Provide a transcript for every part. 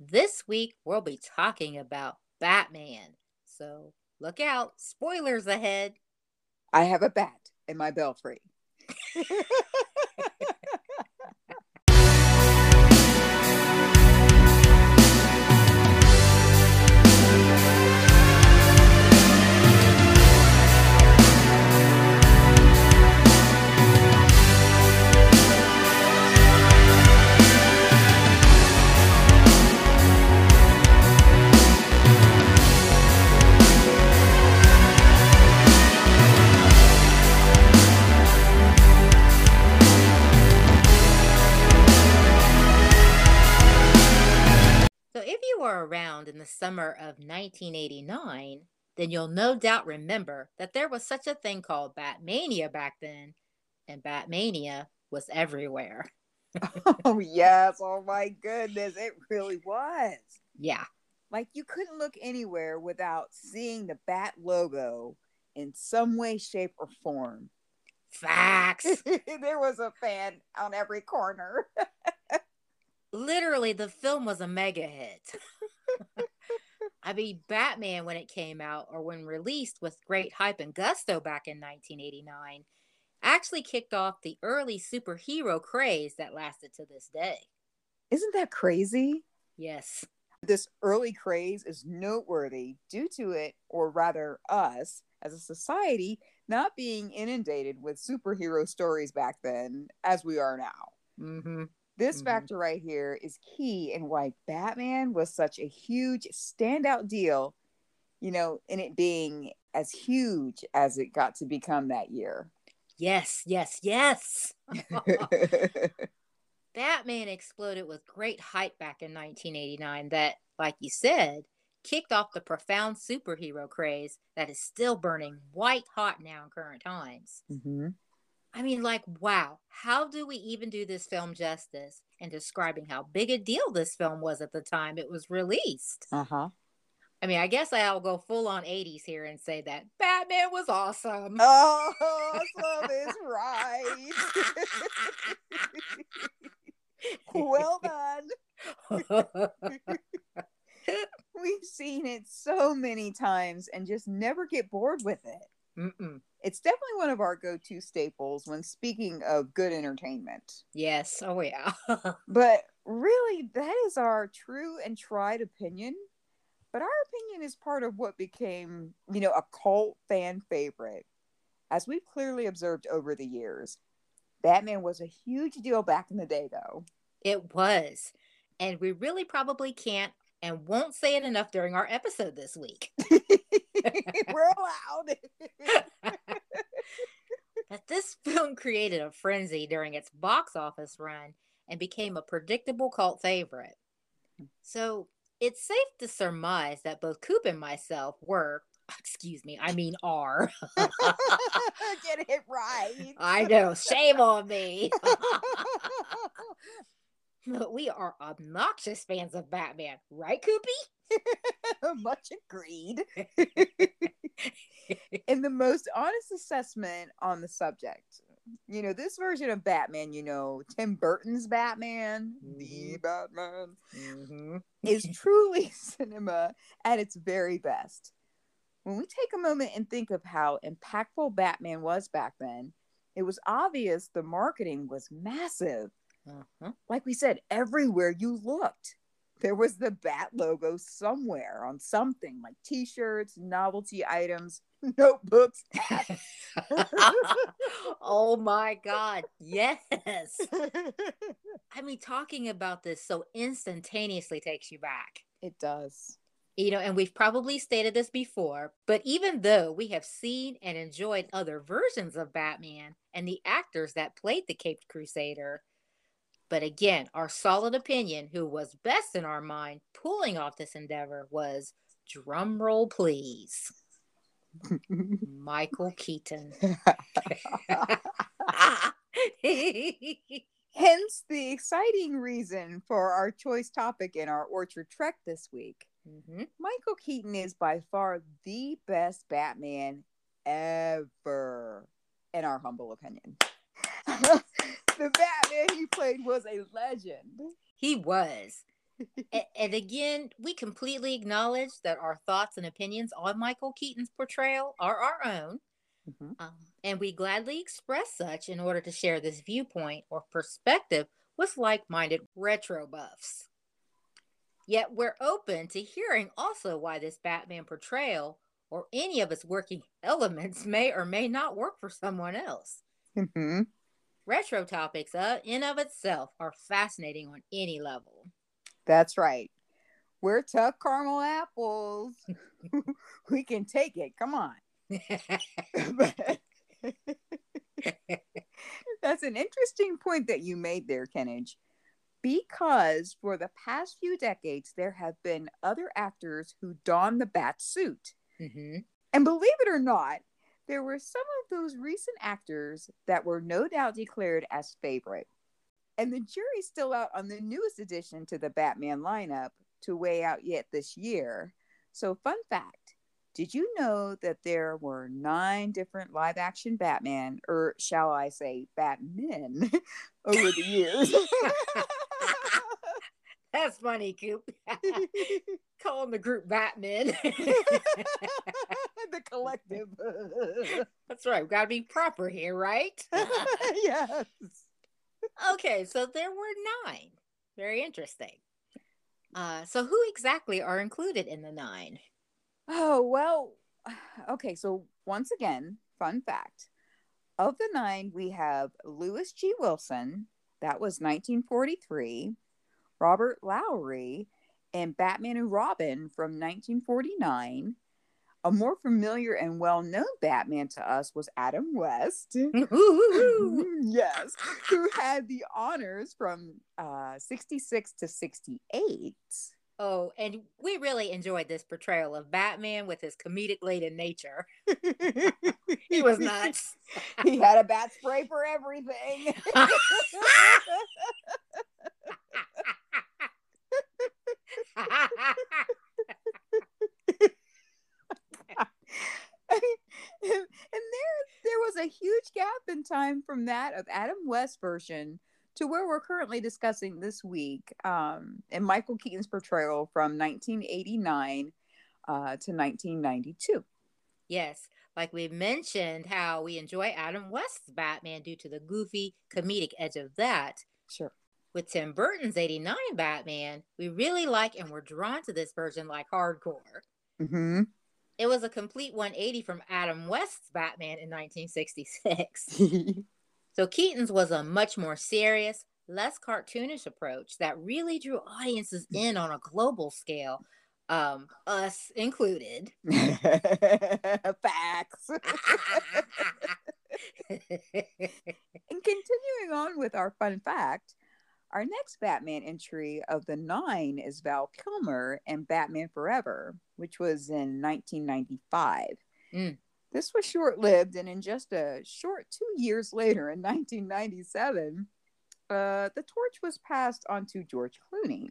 This week we'll be talking about Batman. So look out, spoilers ahead. I have a bat in my belfry. So if you were around in the summer of 1989, then you'll no doubt remember that there was such a thing called Batmania back then, and Batmania was everywhere. oh yes, oh my goodness, it really was. Yeah. Like you couldn't look anywhere without seeing the bat logo in some way, shape, or form. Facts. there was a fan on every corner. Literally, the film was a mega hit. I mean, Batman, when it came out or when released with great hype and gusto back in 1989, actually kicked off the early superhero craze that lasted to this day. Isn't that crazy? Yes. This early craze is noteworthy due to it, or rather, us as a society not being inundated with superhero stories back then as we are now. Mm-hmm. This Mhm. factor right here is key in why Batman was such a huge standout deal, you know, in it being as huge as it got to become that year. Yes, yes, yes. Batman exploded with great hype back in 1989 that, like you said, kicked off the profound superhero craze that is still burning white hot now in current times. Mhm. I mean, like, wow, how do we even do this film justice in describing how big a deal this film was at the time it was released? Uh-huh. I mean, I guess I'll go full on 80s here and say that Batman was awesome. Oh, awesome is right. well done. We've seen it so many times and just never get bored with it. Mm-mm. It's definitely one of our go-to staples when speaking of good entertainment. Yes. Oh, yeah. But really, that is our true and tried opinion. But our opinion is part of what became, you know, a cult fan favorite. As we've clearly observed over the years, Batman was a huge deal back in the day, though. It was. And we really probably can't and won't say it enough during our episode this week. We're allowed. that this film created a frenzy during its box office run and became a predictable cult favorite. So it's safe to surmise that both Coop and myself were, excuse me, I mean are. Get it right. I know, shame on me. but we are obnoxious fans of Batman, right, Coopy? Much agreed. in the most honest assessment on the subject. You know, this version of Batman, you know, Tim Burton's Batman, the Mhm. Batman, mm-hmm. is truly cinema at its very best. When we take a moment and think of how impactful Batman was back then, it was obvious the marketing was massive. Uh-huh. Like we said, everywhere you looked, there was the Bat logo somewhere on something like t shirts, novelty items, notebooks. oh my God. Yes. I mean, talking about this so instantaneously takes you back. it does. You know, and we've probably stated this before, but even though we have seen and enjoyed other versions of Batman and the actors that played the Caped Crusader, but again, our solid opinion, who was best in our mind pulling off this endeavor, was drumroll please, Michael Keaton. Hence the exciting reason for our choice topic in our Orchard Trek this week. Mhm. Michael Keaton is by far the best Batman ever, in our humble opinion. the Batman he played was a legend. He was. and, and again, we completely acknowledge that our thoughts and opinions on Michael Keaton's portrayal are our own. Mhm. Um, and we gladly express such in order to share this viewpoint or perspective with like minded retro buffs. Yet we're open to hearing also why this Batman portrayal or any of its working elements may or may not work for someone else. Mhm. Retro topics, uh, in of itself, are fascinating on any level. That's right. We're tough caramel apples. we can take it. Come on. That's an interesting point that you made there, Kennage. Because for the past few decades, there have been other actors who don the bat suit. Mhm. And believe it or not, there were some of those recent actors that were no doubt declared as favorite. And the jury's still out on the newest addition to the Batman lineup to weigh out yet this year. So, fun fact did you know that there were nine different live action Batman, or shall I say Batmen, over the years? That's funny, Coop. Calling the group Batman. the collective. That's right. We've got to be proper here, right? yes. okay, so there were nine. Very interesting. Uh, so who exactly are included in the nine? Oh, well, okay. So, once again, fun fact of the nine, we have Lewis G. Wilson, that was 1943, Robert Lowery, and Batman and Robin from 1949. A more familiar and well known Batman to us was Adam West. yes, who had the honors from uh, 66 to 68. oh, and we really enjoyed this portrayal of Batman with his comedic laden nature. He was nuts. he had a bat spray for everything. And there there was a huge gap in time from that of Adam West version to where we're currently discussing this week um, and Michael Keaton's portrayal from 1989 uh, to 1992. yes, like we mentioned, how we enjoy Adam West's Batman due to the goofy comedic edge of that. Sure. With Tim Burton's 89 Batman, we really like and were drawn to this version like hardcore. Mm-hmm. It was a complete 180 from Adam West's Batman in 1966. So Keaton's was a much more serious, less cartoonish approach that really drew audiences in on a global scale, um, us included. Facts. And continuing on with our fun fact, our next Batman entry of the nine is Val Kilmer and Batman Forever, which was in 1995. Mm. This was short lived, and in just a short two years later, in 1997, uh, the torch was passed on to George Clooney.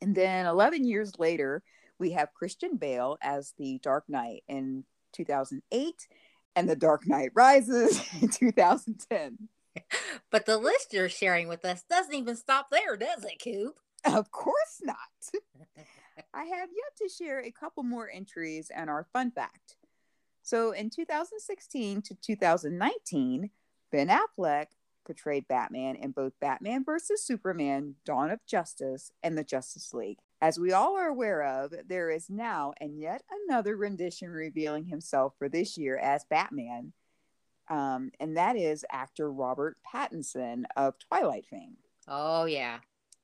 And then 11 years later, we have Christian Bale as the Dark Knight in 2008 and The Dark Knight Rises in 2010. but the list you're sharing with us doesn't even stop there, does it, Coop? Of course not. I have yet to share a couple more entries and our fun fact. So in 2016 to 2019, Ben Affleck portrayed Batman in both Batman vs. Superman, Dawn of Justice, and the Justice League. As we all are aware of, there is now and yet another rendition revealing himself for this year as Batman, um, and that is actor Robert Pattinson of Twilight fame. Oh, yeah.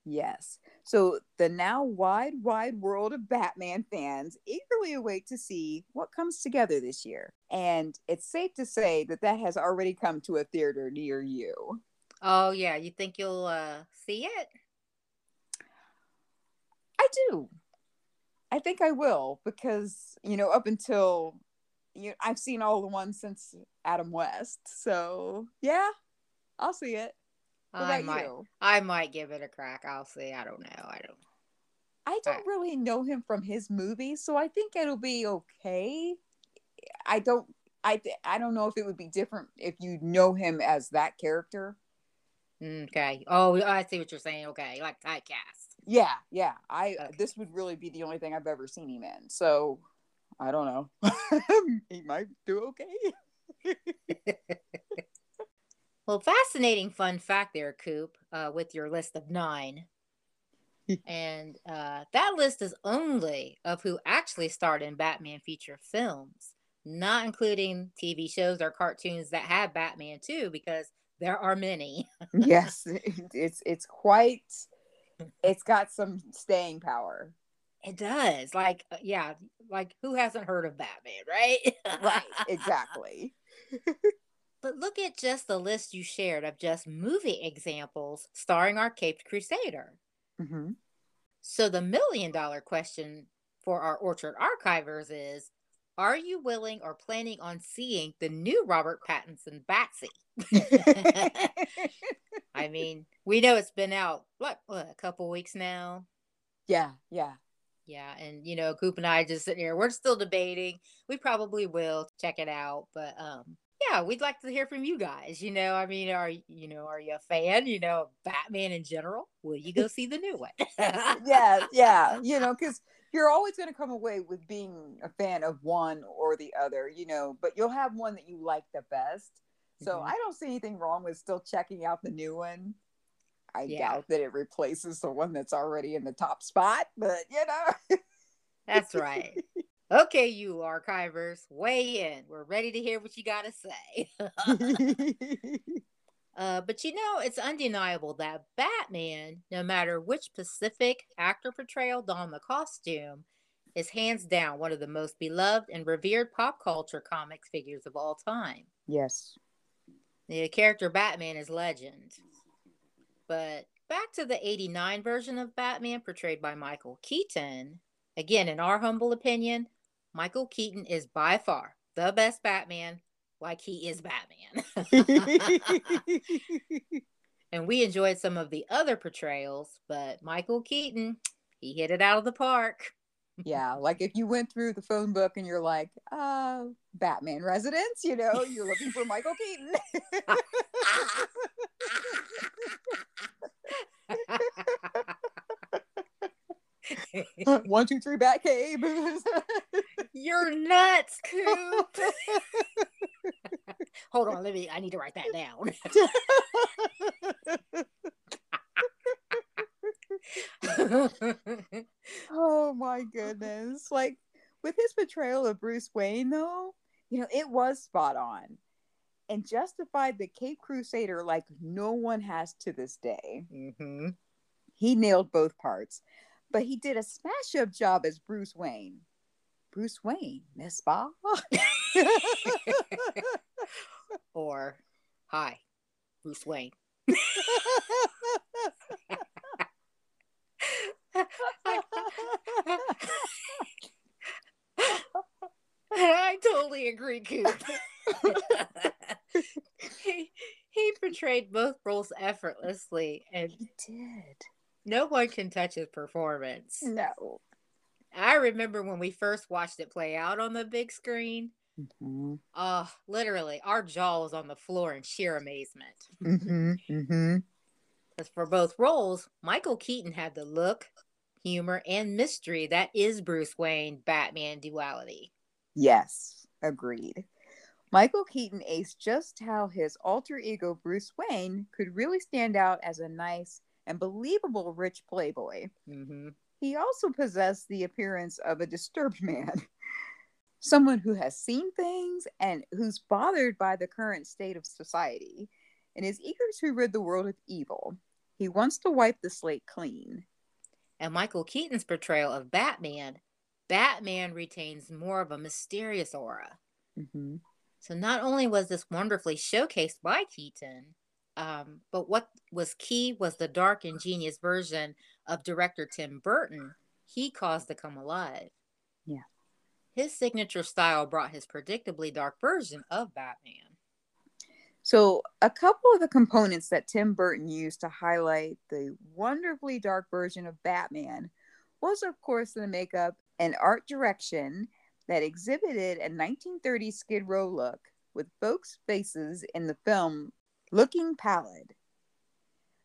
Yes. So the now wide, wide world of Batman fans eagerly await to see what comes together this year. And it's safe to say that that has already come to a theater near you. Oh, yeah. You think you'll uh, see it? I do. I think I will because, you know, up until you I've seen all the ones since Adam West. So, yeah, I'll see it. What I might. you? I might give it a crack. I'll see. I don't know. I don't. I don't really know him from his movies, so I think it'll be okay. I don't I th- I don't know if it would be different if you know him as that character. Okay. Oh, I see what you're saying. Okay, like typecast. Yeah, yeah. I Okay. this would really be the only thing I've ever seen him in. So I don't know. he might do okay. Well, fascinating fun fact there, Coop, uh, with your list of nine. and uh, that list is only of who actually starred in Batman feature films, not including TV shows or cartoons that have Batman too, because there are many. yes, it's it's quite it's got some staying power. It does. Like, uh, yeah, like who hasn't heard of Batman, right? Right, exactly. But look at just the list you shared of just movie examples starring our Caped Crusader. hmm So the million dollar question for our Orchard Archivers is Are you willing or planning on seeing the new Robert Pattinson Batsy? I mean, we know it's been out, what, what a couple weeks now? yeah, yeah. Yeah, and you know, Coop and I just sitting here, we're still debating. We probably will check it out, but um, yeah, we'd like to hear from you guys. You know, I mean, are you know, are you a fan? You know, Batman in general? Will you go see the new one? yeah, yeah. You know, because you're always going to come away with being a fan of one or the other, you know, but you'll have one that you like the best. So Mhm. I don't see anything wrong with still checking out the new one. I Yeah. doubt that it replaces the one that's already in the top spot, but you know. That's right. Okay, you archivers, weigh in. We're ready to hear what you got to say. uh, but you know, it's undeniable that Batman, no matter which specific actor portrayal donned the costume, is hands down one of the most beloved and revered pop culture comics figures of all time. yes. The character Batman is legend. But back to the 89 version of Batman portrayed by Michael Keaton. Again, in our humble opinion, Michael Keaton is by far the best Batman, like he is Batman. and we enjoyed some of the other portrayals, but Michael Keaton, he hit it out of the park. Yeah, like if you went through the phone book and you're like, uh, Batman residence, you know, you're looking for Michael Keaton. One, two, three, Batcave. You're nuts, Coop. Hold on, let me I need to write that down. oh my goodness. Like with his portrayal of Bruce Wayne, though, you know, it was spot on and justified the Cape Crusader like no one has to this day. hmm He nailed both parts, but he did a smash up job as Bruce Wayne. Bruce Wayne, n'est-ce pas? or hi, Bruce Wayne. I totally agree, Coop. he, he portrayed both roles effortlessly, and he did. no one can touch his performance. No. I remember when we first watched it play out on the big screen. Mm-hmm. Oh, literally, our jaw was on the floor in sheer amazement. Mm-hmm. Mm-hmm. Because for both roles, Michael Keaton had the look, humor, and mystery that is Bruce Wayne Batman duality. Yes, agreed. Michael Keaton aced just how his alter ego Bruce Wayne could really stand out as a nice and believable rich playboy. hmm He also possessed the appearance of a disturbed man, someone who has seen things and who's bothered by the current state of society and is eager to rid the world of evil. He wants to wipe the slate clean. And Michael Keaton's portrayal of Batman, Batman retains more of a mysterious aura. Mm-hmm. So not only was this wonderfully showcased by Keaton, um, but what was key was the dark and genius version of director Tim Burton. He caused to come alive. Yeah. His signature style brought his predictably dark version of Batman. So, a couple of the components that Tim Burton used to highlight the wonderfully dark version of Batman was, of course, the makeup and art direction that exhibited a 1930s Skid Row look with folks' faces in the film looking pallid.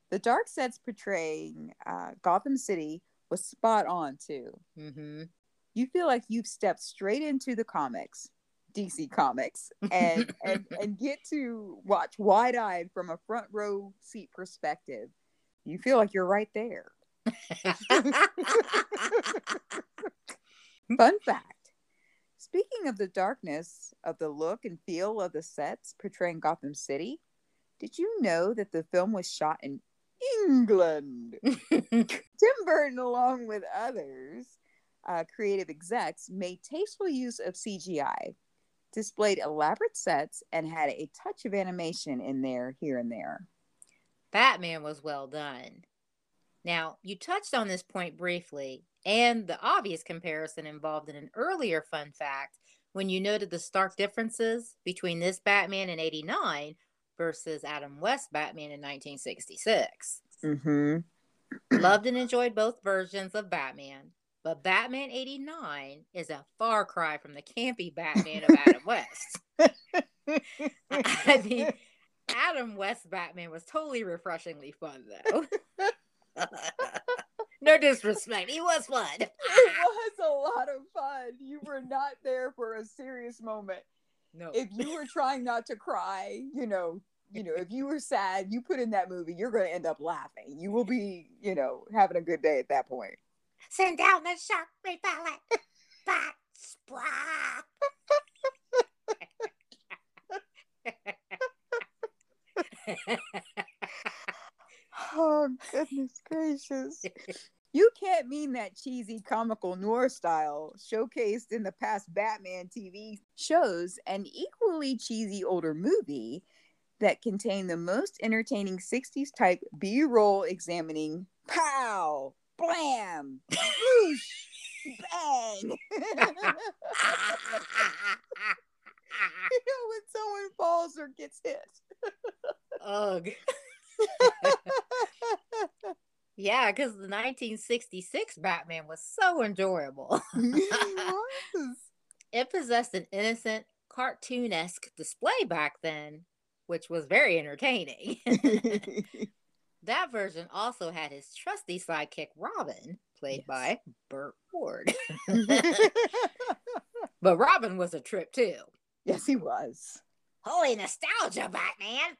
The dark sets portraying uh, Gotham City was spot on too. Mm-hmm. You feel like you've stepped straight into the comics, DC Comics, and and, and get to watch wide eyed from a front row seat perspective. You feel like you're right there. Fun fact Speaking of the darkness of the look and feel of the sets portraying Gotham City, did you know that the film was shot in England? Tim Burton, along with others, uh, creative execs, made tasteful use of CGI, displayed elaborate sets, and had a touch of animation in there, here and there. Batman was well done. Now, you touched on this point briefly, and the obvious comparison involved in an earlier fun fact when you noted the stark differences between this Batman in 89 versus Adam West Batman in 1966. Mm-hmm. Loved and enjoyed both versions of Batman, but Batman 89 is a far cry from the campy Batman of Adam West. I mean, Adam West Batman was totally refreshingly fun, though. no disrespect, he was fun. it was a lot of fun. You were not there for a serious moment. No. If you were trying not to cry, you know, you know, if you were sad, you put in that movie, you're going to end up laughing. You will be, you know, having a good day at that point. Send down the shark repellent. Bat splat. Oh, goodness gracious. You can't mean that cheesy comical noir style showcased in the past Batman TV shows an equally cheesy older movie that contained the most entertaining 60s type B roll examining pow, blam, whoosh, bang. you know, when someone falls or gets hit. Ugh. yeah, because the 1966 Batman was so enjoyable. It was. it possessed an innocent, cartoonesque display back then, which was very entertaining. That version also had his trusty sidekick Robin, played Yes. by Burt Ward. but Robin was a trip too. yes, he was. Holy nostalgia, Batman!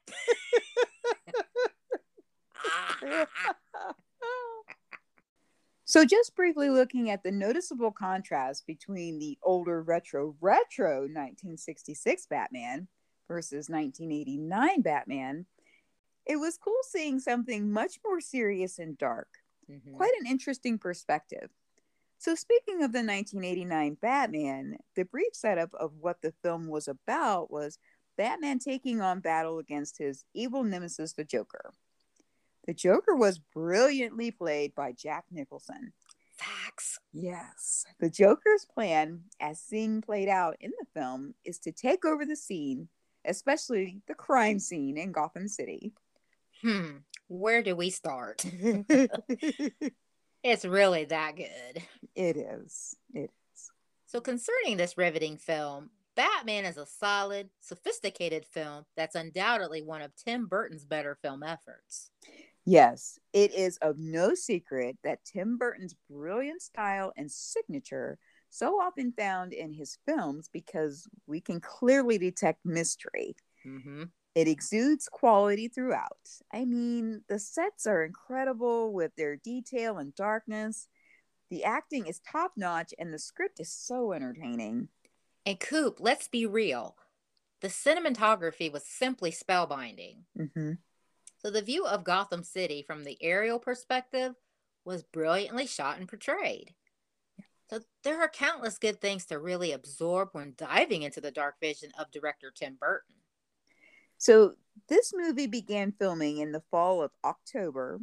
so, just briefly looking at the noticeable contrast between the older retro retro 1966 Batman versus 1989 Batman, it was cool seeing something much more serious and dark. Mhm. Quite an interesting perspective. So, speaking of the 1989 Batman, the brief setup of what the film was about was Batman taking on battle against his evil nemesis, the Joker. The Joker was brilliantly played by Jack Nicholson. Facts. Yes. The Joker's plan, as seen played out in the film, is to take over the scene, especially the crime scene in Gotham City. Hmm. Where do we start? It's really that good. It is. It is. So, concerning this riveting film, Batman is a solid, sophisticated film that's undoubtedly one of Tim Burton's better film efforts. Yes, it is of no secret that Tim Burton's brilliant style and signature so often found in his films because we can clearly detect mystery. Mm-hmm. It exudes quality throughout. I mean, the sets are incredible with their detail and darkness. The acting is top notch, and the script is so entertaining. And Coop, let's be real. The cinematography was simply spellbinding. Mm-hmm. So, the view of Gotham City from the aerial perspective was brilliantly shot and portrayed. So, there are countless good things to really absorb when diving into the dark vision of director Tim Burton. So, this movie began filming in the fall of October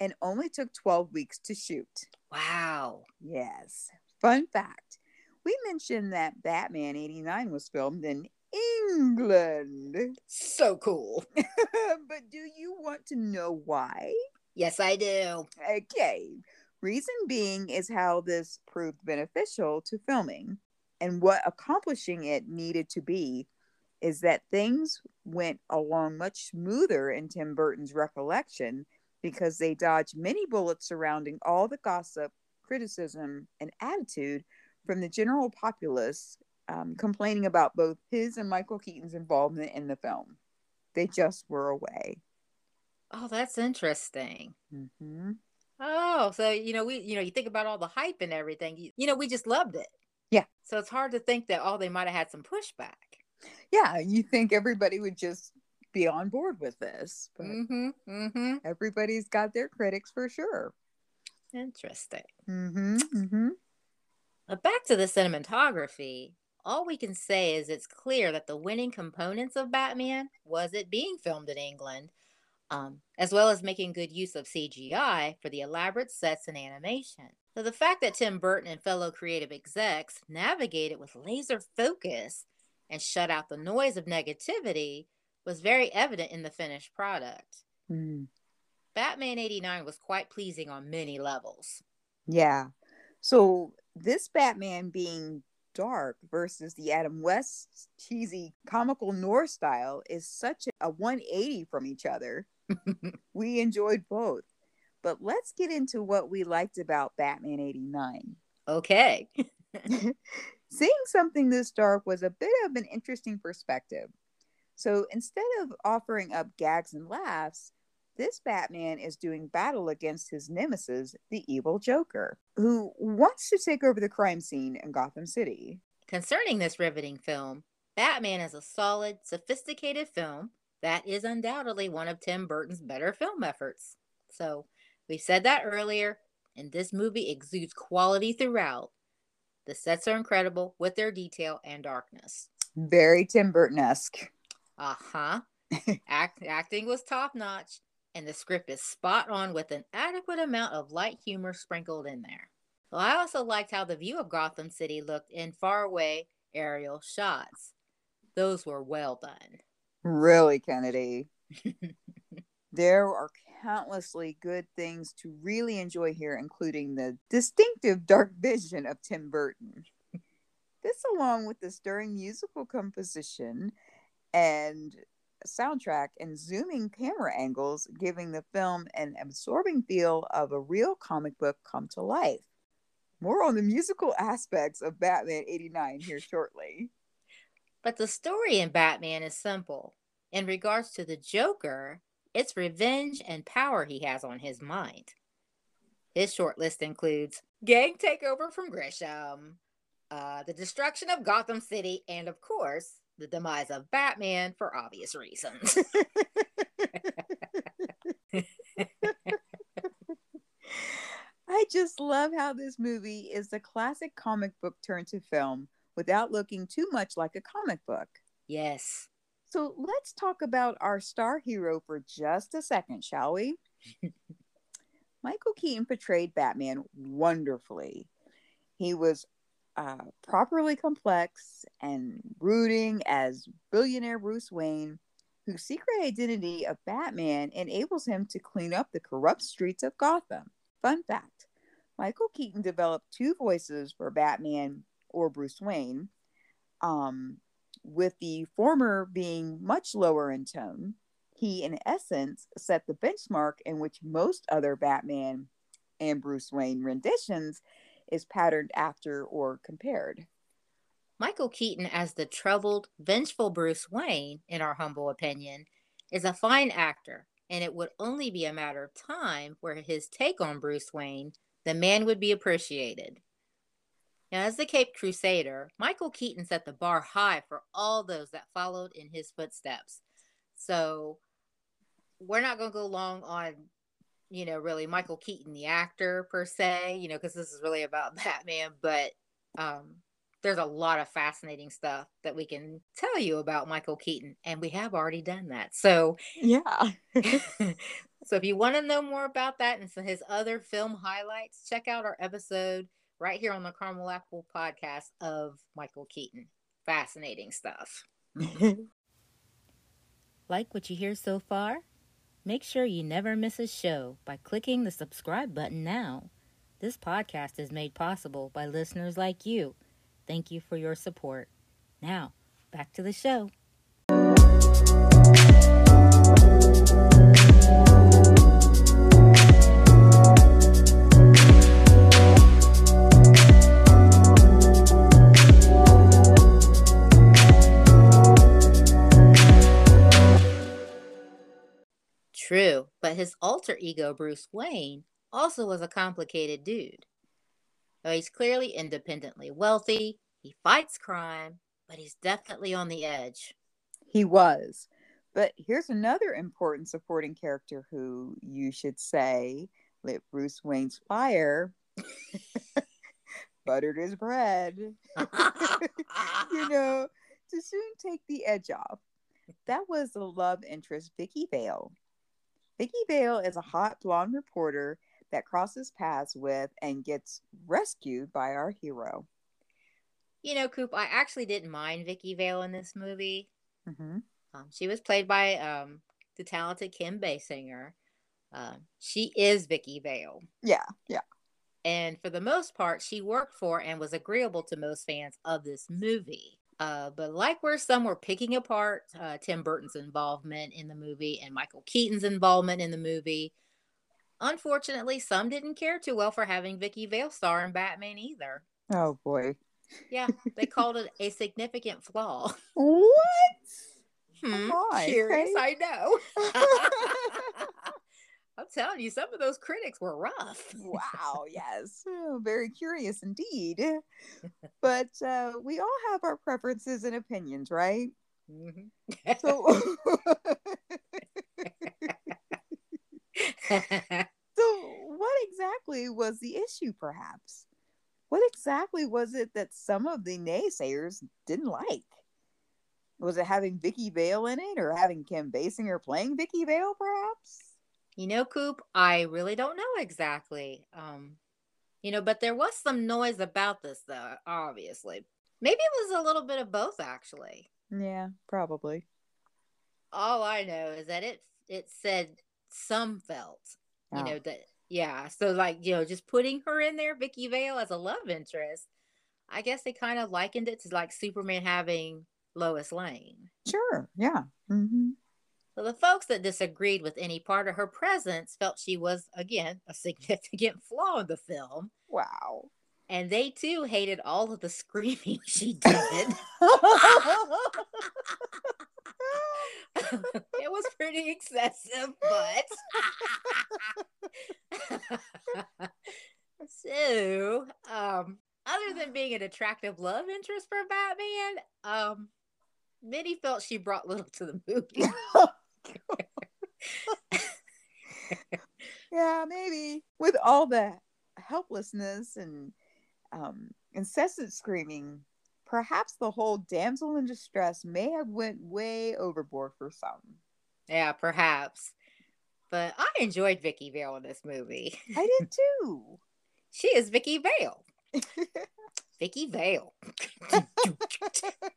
and only took 12 weeks to shoot. Wow. Yes. Fun fact we mentioned that Batman 89 was filmed in England. So cool. but do you want to know why? Yes, I do. Okay. Reason being is how this proved beneficial to filming. And what accomplishing it needed to be is that things went along much smoother in Tim Burton's recollection because they dodged many bullets surrounding all the gossip, criticism, and attitude from the general populace um, complaining about both his and Michael Keaton's involvement in the film. They just were away. Oh, that's interesting. Mm-hmm. Oh, so you know, we you know, you think about all the hype and everything. You, you know, we just loved it. Yeah. So it's hard to think that oh, they might have had some pushback. Yeah, you think everybody would just be on board with this, but Mm-hmm. Mm-hmm. everybody's got their critics for sure. Interesting. Mm-hmm. Mm-hmm. But back to the cinematography, all we can say is it's clear that the winning components of Batman was it being filmed in England, um, as well as making good use of CGI for the elaborate sets and animation. So the fact that Tim Burton and fellow creative execs navigated with laser focus and shut out the noise of negativity was very evident in the finished product. Mm. Batman 89 was quite pleasing on many levels. Yeah. So this Batman being dark versus the Adam West cheesy comical noir style is such a 180 from each other. we enjoyed both. But let's get into what we liked about Batman 89. okay. Seeing something this dark was a bit of an interesting perspective. So instead of offering up gags and laughs, this Batman is doing battle against his nemesis, the evil Joker, who wants to take over the crime scene in Gotham City. Concerning this riveting film, Batman is a solid, sophisticated film that is undoubtedly one of Tim Burton's better film efforts. So, we said that earlier, and this movie exudes quality throughout. The sets are incredible with their detail and darkness. Very Tim Burton esque. Uh huh. Act- acting was top notch, and the script is spot on with an adequate amount of light humor sprinkled in there. Well, I also liked how the view of Gotham City looked in faraway aerial shots. Those were well done. Really, Kennedy. there are countlessly good things to really enjoy here, including the distinctive dark vision of Tim Burton. This, along with the stirring musical composition and soundtrack and zooming camera angles, giving the film an absorbing feel of a real comic book come to life. More on the musical aspects of Batman 89 here shortly. But the story in Batman is simple. In regards to the Joker, it's revenge and power he has on his mind. His short list includes gang takeover from Grissom, uh, the destruction of Gotham City, and of course, the demise of Batman for obvious reasons. I just love how this movie is the classic comic book turned to film without looking too much like a comic book. yes. So let's talk about our star hero for just a second, shall we? Michael Keaton portrayed Batman wonderfully. He was uh, properly complex and brooding as billionaire Bruce Wayne, whose secret identity of Batman enables him to clean up the corrupt streets of Gotham. Fun fact Michael Keaton developed two voices for Batman or Bruce Wayne, um, with the former being much lower in tone. He, in essence, set the benchmark in which most other Batman and Bruce Wayne renditions is patterned after or compared. Michael Keaton, as the troubled, vengeful Bruce Wayne, in our humble opinion, is a fine actor, and it would only be a matter of time where his take on Bruce Wayne, the man would be appreciated. Now, as the Cape Crusader, Michael Keaton set the bar high for all those that followed in his footsteps. So, we're not going to go long on, you know, really Michael Keaton, the actor per se, you know, because this is really about Batman, but um, there's a lot of fascinating stuff that we can tell you about Michael Keaton, and we have already done that. So, Yeah. so if you want to know more about that and some his other film highlights, check out our episode right here on the Caramel Apple podcast of Michael Keaton. Fascinating stuff. Like what you hear so far? Make sure you never miss a show by clicking the subscribe button now. This podcast is made possible by listeners like you. Thank you for your support. Now, back to the show. But his alter ego, Bruce Wayne, also was a complicated dude. Though he's clearly independently wealthy, he fights crime, but he's definitely on the edge. He was. But here's another important supporting character who you should say lit Bruce Wayne's fire, buttered his bread, you know, to soon take the edge off. That was the love interest, Vicki Vale. Vicki Vale is a hot blonde reporter that crosses paths with and gets rescued by our hero. You know, Coop, I actually didn't mind Vicki Vale in this movie. Mm-hmm. Um, she was played by um, the talented Kim Basinger. Uh, she is Vicki Vale. Yeah, yeah. And for the most part, she worked for and was agreeable to most fans of this movie. Uh, but like where some were picking apart uh, Tim Burton's involvement in the movie and Michael Keaton's involvement in the movie, unfortunately, some didn't care too well for having Vicki Vale star in Batman either. Oh boy. Yeah, they called it a significant flaw. What? Hmm, curious, okay. I know. I'm telling you, some of those critics were rough. wow, yes. Oh, very curious indeed. But uh, we all have our preferences and opinions, right? Mhm. So, so what exactly was the issue, perhaps? What exactly was it that some of the naysayers didn't like? Was it having Vicki Vale in it or having Kim Basinger playing Vicki Vale, perhaps? You know, Coop, I really don't know exactly. Um, you know, but there was some noise about this, though. Obviously, maybe it was a little bit of both, actually. Yeah, probably. All I know is that it it said some felt, you Oh. know, that yeah. So like, you know, just putting her in there, Vicki Vale as a love interest. I guess they kind of likened it to like Superman having Lois Lane. Sure, yeah. hmm So the folks that disagreed with any part of her presence felt she was, again, a significant flaw in the film. Wow. And they too hated all of the screaming she did. it was pretty excessive, but. so, um, other than being an attractive love interest for Batman, um, many felt she brought little to the movie. yeah, maybe with all the helplessness and um, incessant screaming, perhaps the whole damsel in distress may have went way overboard for some. Yeah, perhaps. But I enjoyed Vicki Vale in this movie. I did too. She is Vicki Vale. Vicki Vale.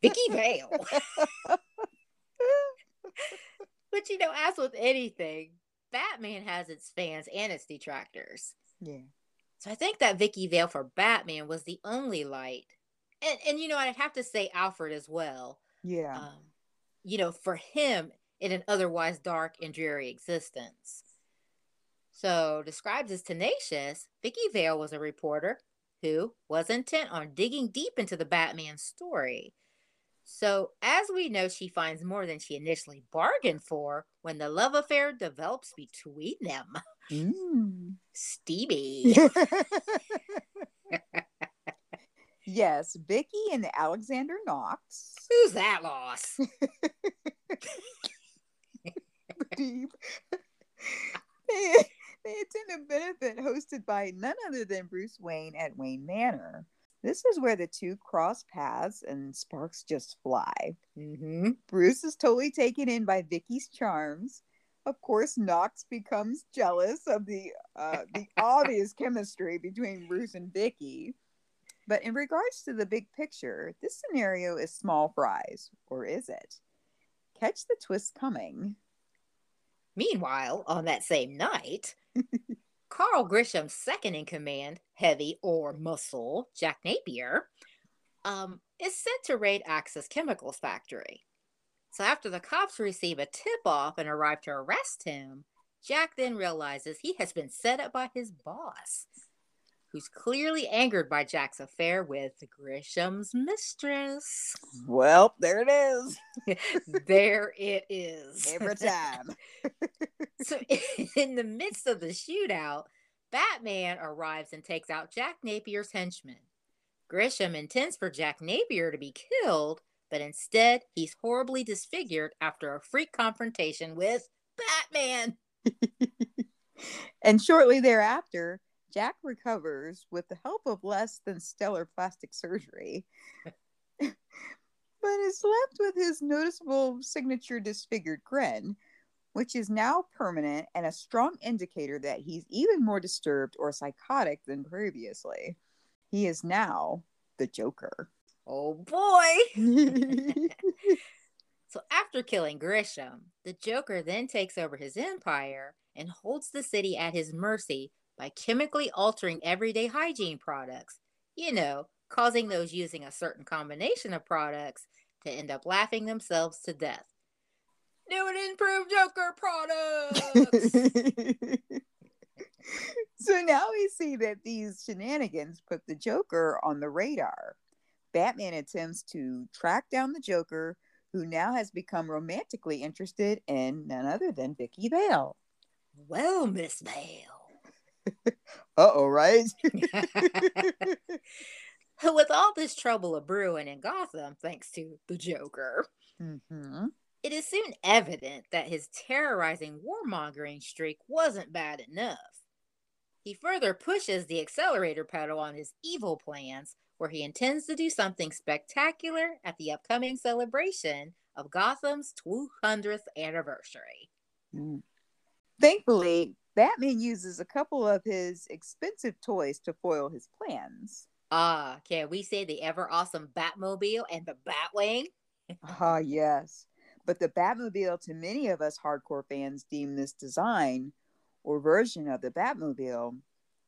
Vicki Vale. But you know, as with anything, Batman has its fans and its detractors. yeah. So I think that Vicki Vale for Batman was the only light. And and you know, I'd have to say Alfred as well. Yeah. Um, you know, for him in an otherwise dark and dreary existence. So described as tenacious, Vicki Vale was a reporter who was intent on digging deep into the Batman story. So, as we know, she finds more than she initially bargained for when the love affair develops between them. Mm. Stevie. yes, Vicki and Alexander Knox. Who's that loss? deep. they, they attend a benefit hosted by none other than Bruce Wayne at Wayne Manor. This is where the two cross paths and sparks just fly. Mm-hmm. Bruce is totally taken in by Vicki's charms. Of course, Knox becomes jealous of the uh, the obvious chemistry between Bruce and Vicki. But in regards to the big picture, this scenario is small fries, or is it? Catch the twist coming. Meanwhile, on that same night, Carl Grissom's second in command, heavy or muscle, Jack Napier, um, is sent to raid Axis Chemicals factory. So after the cops receive a tip off and arrive to arrest him, Jack then realizes he has been set up by his boss, who's clearly angered by Jack's affair with Grissom's mistress. Well, there it is. there it is. Every time. so, in the midst of the shootout, Batman arrives and takes out Jack Napier's henchmen. Grissom intends for Jack Napier to be killed, but instead he's horribly disfigured after a freak confrontation with Batman. and shortly thereafter, Jack recovers with the help of less than stellar plastic surgery, but is left with his noticeable signature disfigured grin, which is now permanent and a strong indicator that he's even more disturbed or psychotic than previously. He is now the Joker. Oh boy! so, after killing Grissom, the Joker then takes over his empire and holds the city at his mercy by chemically altering everyday hygiene products. You know, causing those using a certain combination of products to end up laughing themselves to death. New and improved Joker products! so now we see that these shenanigans put the Joker on the radar. Batman attempts to track down the Joker, who now has become romantically interested in none other than Vicki Vale. Well, Miss Vale, oh, right? With all this trouble of brewing in Gotham, thanks to the Joker, mm-hmm. it is soon evident that his terrorizing warmongering streak wasn't bad enough. He further pushes the accelerator pedal on his evil plans, where he intends to do something spectacular at the upcoming celebration of Gotham's 200th anniversary. Mm. Thankfully, Batman uses a couple of his expensive toys to foil his plans. Ah, can we say the ever awesome Batmobile and the Batwing? ah, yes. But the Batmobile, to many of us hardcore fans, deem this design or version of the Batmobile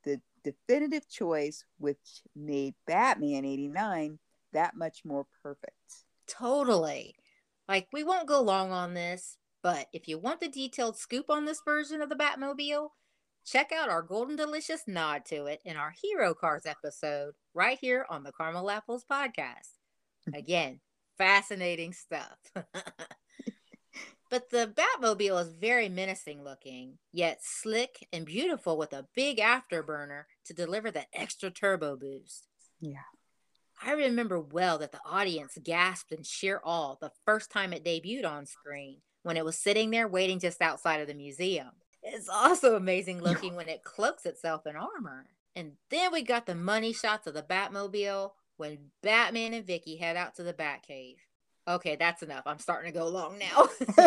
the definitive choice, which made Batman 89 that much more perfect. Totally. Like, we won't go long on this, but if you want the detailed scoop on this version of the Batmobile, check out our Golden Delicious nod to it in our Hero Cars episode right here on the Caramel Apples podcast. Again, fascinating stuff. but the Batmobile is very menacing looking, yet slick and beautiful with a big afterburner to deliver that extra turbo boost. Yeah. I remember well that the audience gasped in sheer awe the first time it debuted on screen when it was sitting there waiting just outside of the museum. It's also amazing looking when it cloaks itself in armor. And then we got the money shots of the Batmobile when Batman and Vicki head out to the Batcave. Okay, that's enough. I'm starting to go long now.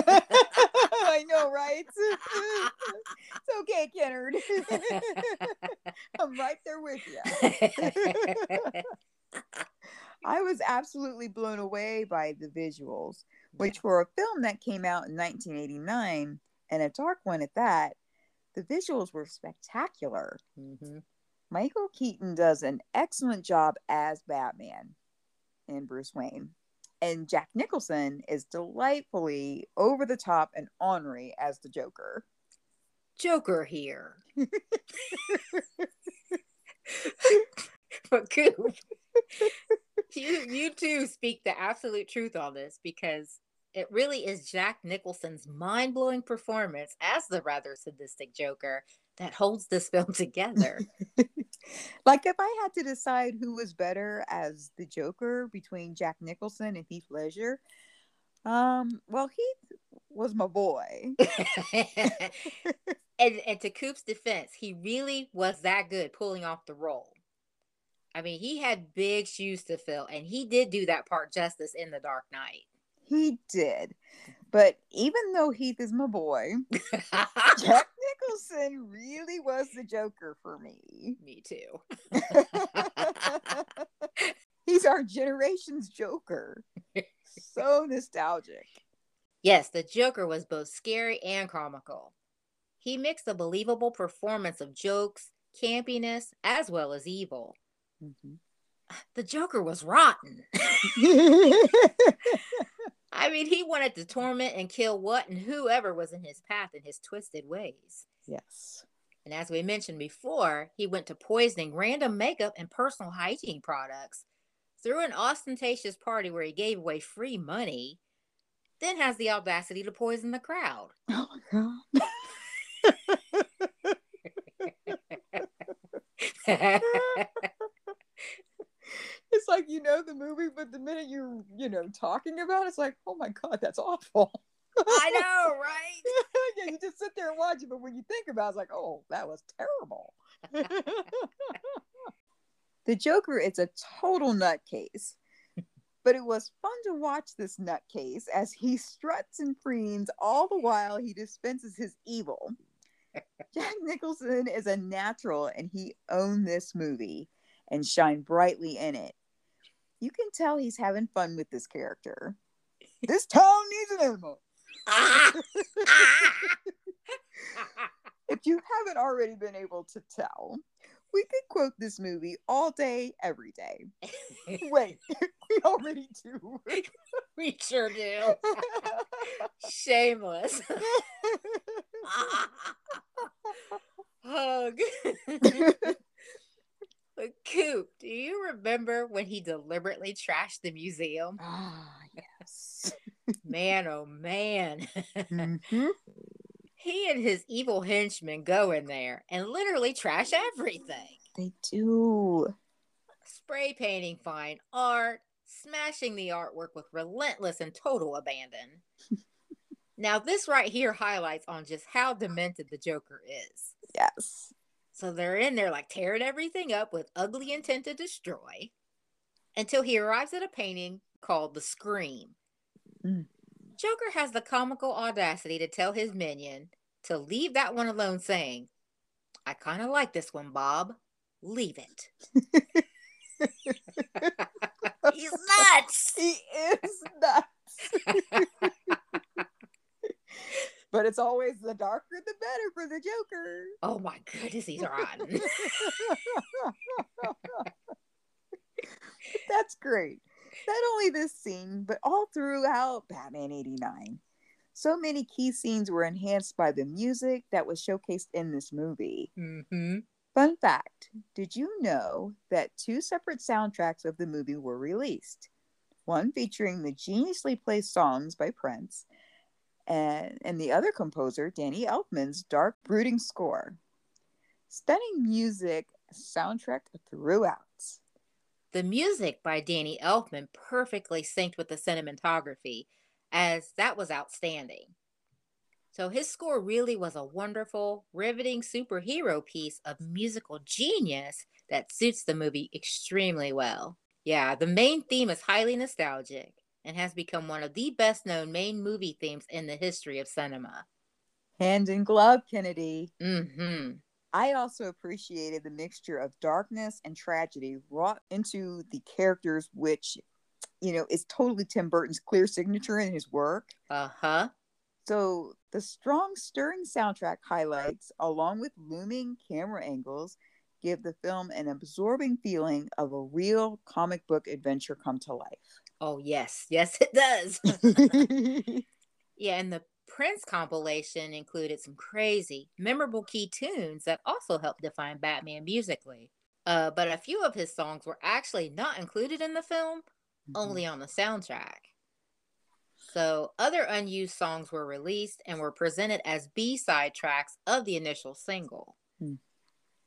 I know, right? it's okay, Kennedy. I'm right there with you. I was absolutely blown away by the visuals which for a film that came out in 1989 and a dark one at that, the visuals were spectacular. Mm-hmm. Michael Keaton does an excellent job as Batman and Bruce Wayne. And Jack Nicholson is delightfully over the top and ornery as the Joker. Joker here. but Coop, you you two speak the absolute truth on this because it really is Jack Nicholson's mind blowing performance as the rather sadistic Joker that holds this film together. like, if I had to decide who was better as the Joker between Jack Nicholson and Heath Ledger, um, well, Heath was my boy. and, and to Coop's defense, he really was that good pulling off the role. I mean, he had big shoes to fill, and he did do that part justice in The Dark Knight. He did. But even though Heath is my boy, Jack Nicholson really was the Joker for me. Me too. He's our generation's Joker. so nostalgic. Yes, the Joker was both scary and comical. He mixed a believable performance of jokes, campiness, as well as evil. Mm-hmm. The Joker was rotten. I mean, he wanted to torment and kill what and whoever was in his path in his twisted ways. Yes. And as we mentioned before, he went to poisoning random makeup and personal hygiene products through an ostentatious party where he gave away free money, then has the audacity to poison the crowd. Oh my god. it's like you know the movie, but the minute you're, you know, talking about it, it's like, oh my god, that's awful. I know, right? yeah, you just sit there and watch it, but when you think about it, it's like, oh, that was terrible. the Joker is a total nutcase. But it was fun to watch this nutcase as he struts and preens all the while he dispenses his evil. Jack Nicholson is a natural and he owned this movie and shined brightly in it. You can tell he's having fun with this character. This town needs an enema. if you haven't already been able to tell, we could quote this movie all day, every day. Wait, we already do. we sure do. Shameless. Hug. But Coop, do you remember when he deliberately trashed the museum? Ah, yes. Man, oh man. Mhm. he and his evil henchmen go in there and literally trash everything. They do. Spray painting fine art, smashing the artwork with relentless and total abandon. now, this right here highlights on just how demented the Joker is. Yes. So they're in there like tearing everything up with ugly intent to destroy until he arrives at a painting called The Scream. Mm. Joker has the comical audacity to tell his minion to leave that one alone, saying, I kind of like this one, Bob. Leave it. He's nuts. He is nuts. but it's always the darker the better for the Joker. Oh my goodness, he's rotten. That's great. Not only this scene, but all throughout Batman 89. So many key scenes were enhanced by the music that was showcased in this movie. hmm Fun fact Did you know that two separate soundtracks of the movie were released? One featuring the geniusly placed songs by Prince, and, and the other composer, Danny Elfman's dark, brooding score. Stunning music soundtrack throughout. The music by Danny Elfman perfectly synced with the cinematography, as that was outstanding. So his score really was a wonderful, riveting superhero piece of musical genius that suits the movie extremely well. Yeah, the main theme is highly nostalgic and has become one of the best known main movie themes in the history of cinema. Hand in glove, Kennedy. Mm-hmm. I also appreciated the mixture of darkness and tragedy wrought into the characters, which, you know, is totally Tim Burton's clear signature in his work. Uh huh. So the strong, stirring soundtrack highlights, along with looming camera angles, give the film an absorbing feeling of a real comic book adventure come to Oh, yes. Yes, it does. yeah, and the Prince compilation included some crazy, memorable key tunes that also helped define Batman musically. Uh, but a few of his songs were actually not included in the film, only on the soundtrack. So other unused songs were released and were presented as B-side tracks of the initial single. Hmm.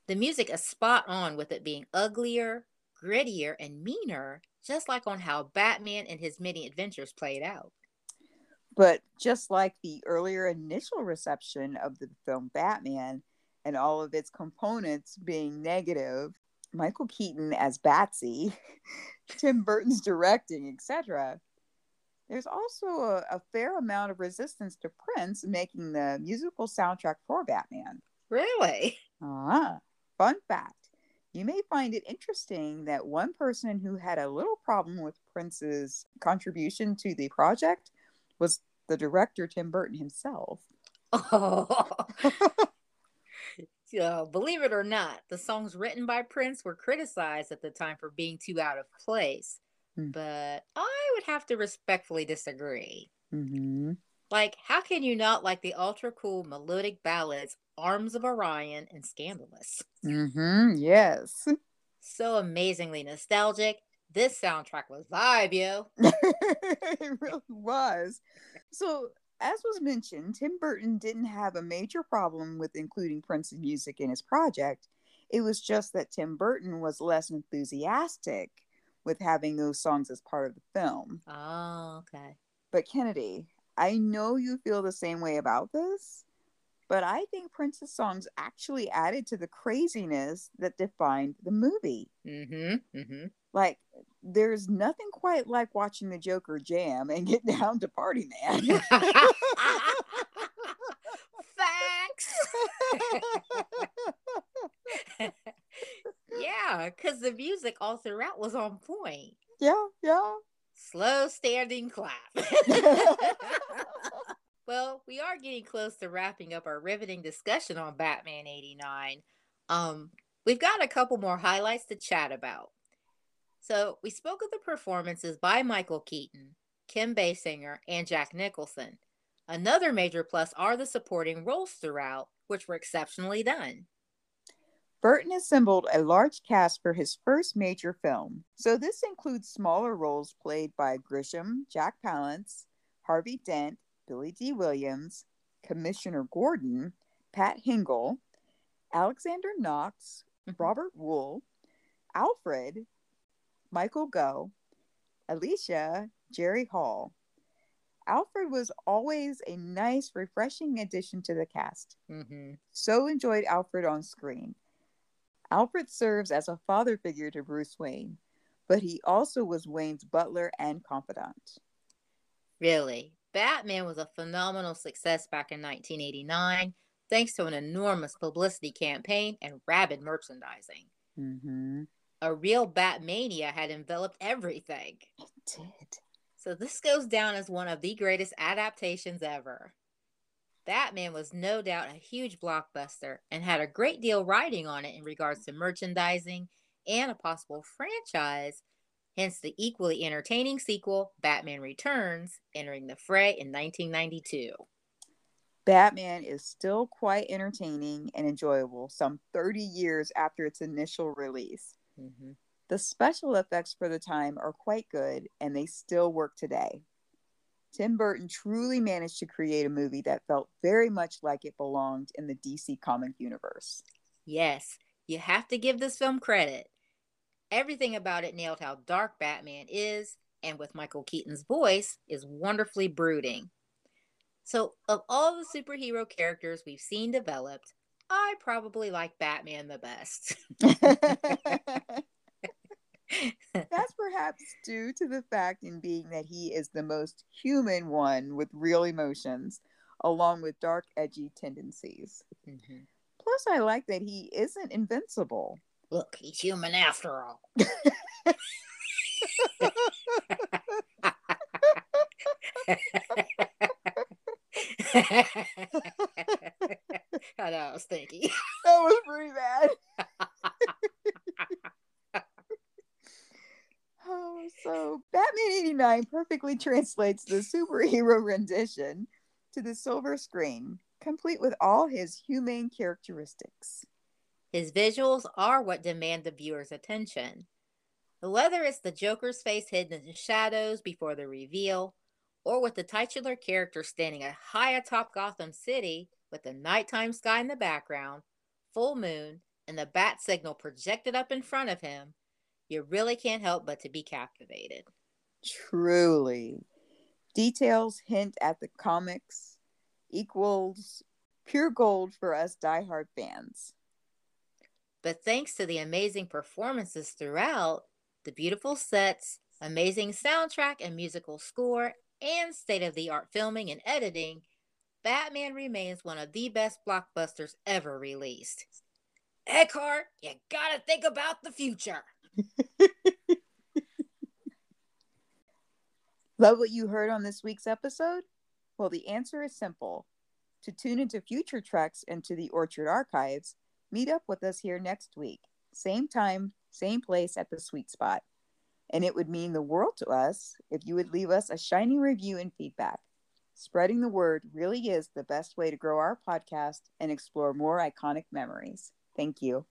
The music is spot on with it being uglier, grittier, and meaner, just like on how Batman and his many adventures played out. But just like the earlier initial reception of the film Batman and all of its components being negative, Michael Keaton as Batsy, Tim Burton's directing, etc., there's also a, a fair amount of resistance to Prince making the musical soundtrack for Batman. Really? Ah, fun fact. You may find it interesting that one person who had a little problem with Prince's contribution to the project was the director Tim Burton himself. Oh. Yeah, believe it or not, the songs written by Prince were criticized at the time for being too out of place. Hmm. But I would have to respectfully disagree. Mm-hmm. Like, how can you not like the ultra cool melodic ballads Arms of Orion and Scandalous? Mm-hmm. Yes. So amazingly nostalgic. This soundtrack was vibe, yo. it really was. So as was mentioned, Tim Burton didn't have a major problem with including Prince's music in his project. It was just that Tim Burton was less enthusiastic with having those songs as part of the film. Oh, okay. But Kennedy, I know you feel the same way about this, but I think Prince's songs actually added to the craziness that defined the movie. Mm-hmm. Mm-hmm. Like, there's nothing quite like watching the Joker jam and get down to Party Man. Facts. yeah, because the music all throughout was on point. yeah, yeah. Slow standing clap. well, we are getting close to wrapping up our riveting discussion on Batman 89. Um, we've got a couple more highlights to chat about. So, we spoke of the performances by Michael Keaton, Kim Basinger, and Jack Nicholson. Another major plus are the supporting roles throughout, which were exceptionally done. Burton assembled a large cast for his first major film. So this includes smaller roles played by Grissom, Jack Palance, Harvey Dent, Billy Dee Williams, Commissioner Gordon, Pat Hingle, Alexander Knox, Mhm. Robert Wuhl, Alfred, Michael Gough, Alicia, Jerry Hall. Alfred was always a nice, refreshing addition to the cast Mm-hmm. so enjoyed Alfred on screen. Alfred serves as a father figure to Bruce Wayne, but he also was Wayne's butler and confidant. Really, Batman was a phenomenal success back in 1989, thanks to an enormous publicity campaign and rabid merchandising. Mm-hmm. A real Batmania had enveloped everything. It did. So this goes down as one of the greatest adaptations ever. Batman was no doubt a huge blockbuster and had a great deal riding on it in regards to merchandising and a possible franchise, hence the equally entertaining sequel, Batman Returns, entering the fray in 1992. Batman is still quite entertaining and enjoyable some 30 years after its initial release. Mm-hmm. The special effects for the time are quite good and they still work today. Tim Burton truly managed to create a movie that felt very much like it belonged in the DC comic universe. Yes, you have to give this film credit. Everything about it nailed how dark Batman is, and with Michael Keaton's voice, is wonderfully brooding. So, of all the superhero characters we've seen developed, I probably like Batman the best. That's perhaps due to the fact in being that he is the most human one with real emotions, along with dark, edgy tendencies. Mhm. Plus, I like that he isn't invincible. Look, he's human after all. I know, I was thinking. That was pretty bad. oh, so Batman 89 perfectly translates the superhero rendition to the silver screen, complete with all his humane characteristics. His visuals are what demand the viewer's attention. Whether it's the Joker's face hidden in shadows before the reveal, or with the titular character standing high atop Gotham City with the nighttime sky in the background, full moon, and the bat signal projected up in front of him, you really can't help but to be captivated. Truly. Details hint at the comics, equals pure gold for us diehard fans. But thanks to the amazing performances throughout, the beautiful sets, amazing soundtrack and musical score, and state of the art filming and editing, Batman remains one of the best blockbusters ever released. Eckhardt, you gotta think about the future. Love what you heard on this week's episode? Well, the answer is simple. To tune into future treks and to the Orchard Archives, Meet up with us here next week, same time, same place at the sweet spot. And it would mean the world to us if you would leave us a shiny review and feedback. Spreading the word really is the best way to grow our podcast and explore more iconic memories. Thank you.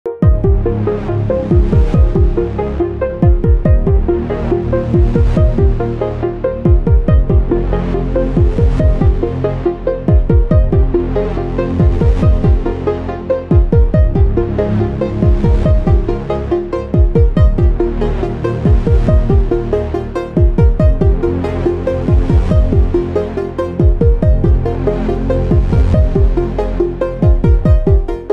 Thank you.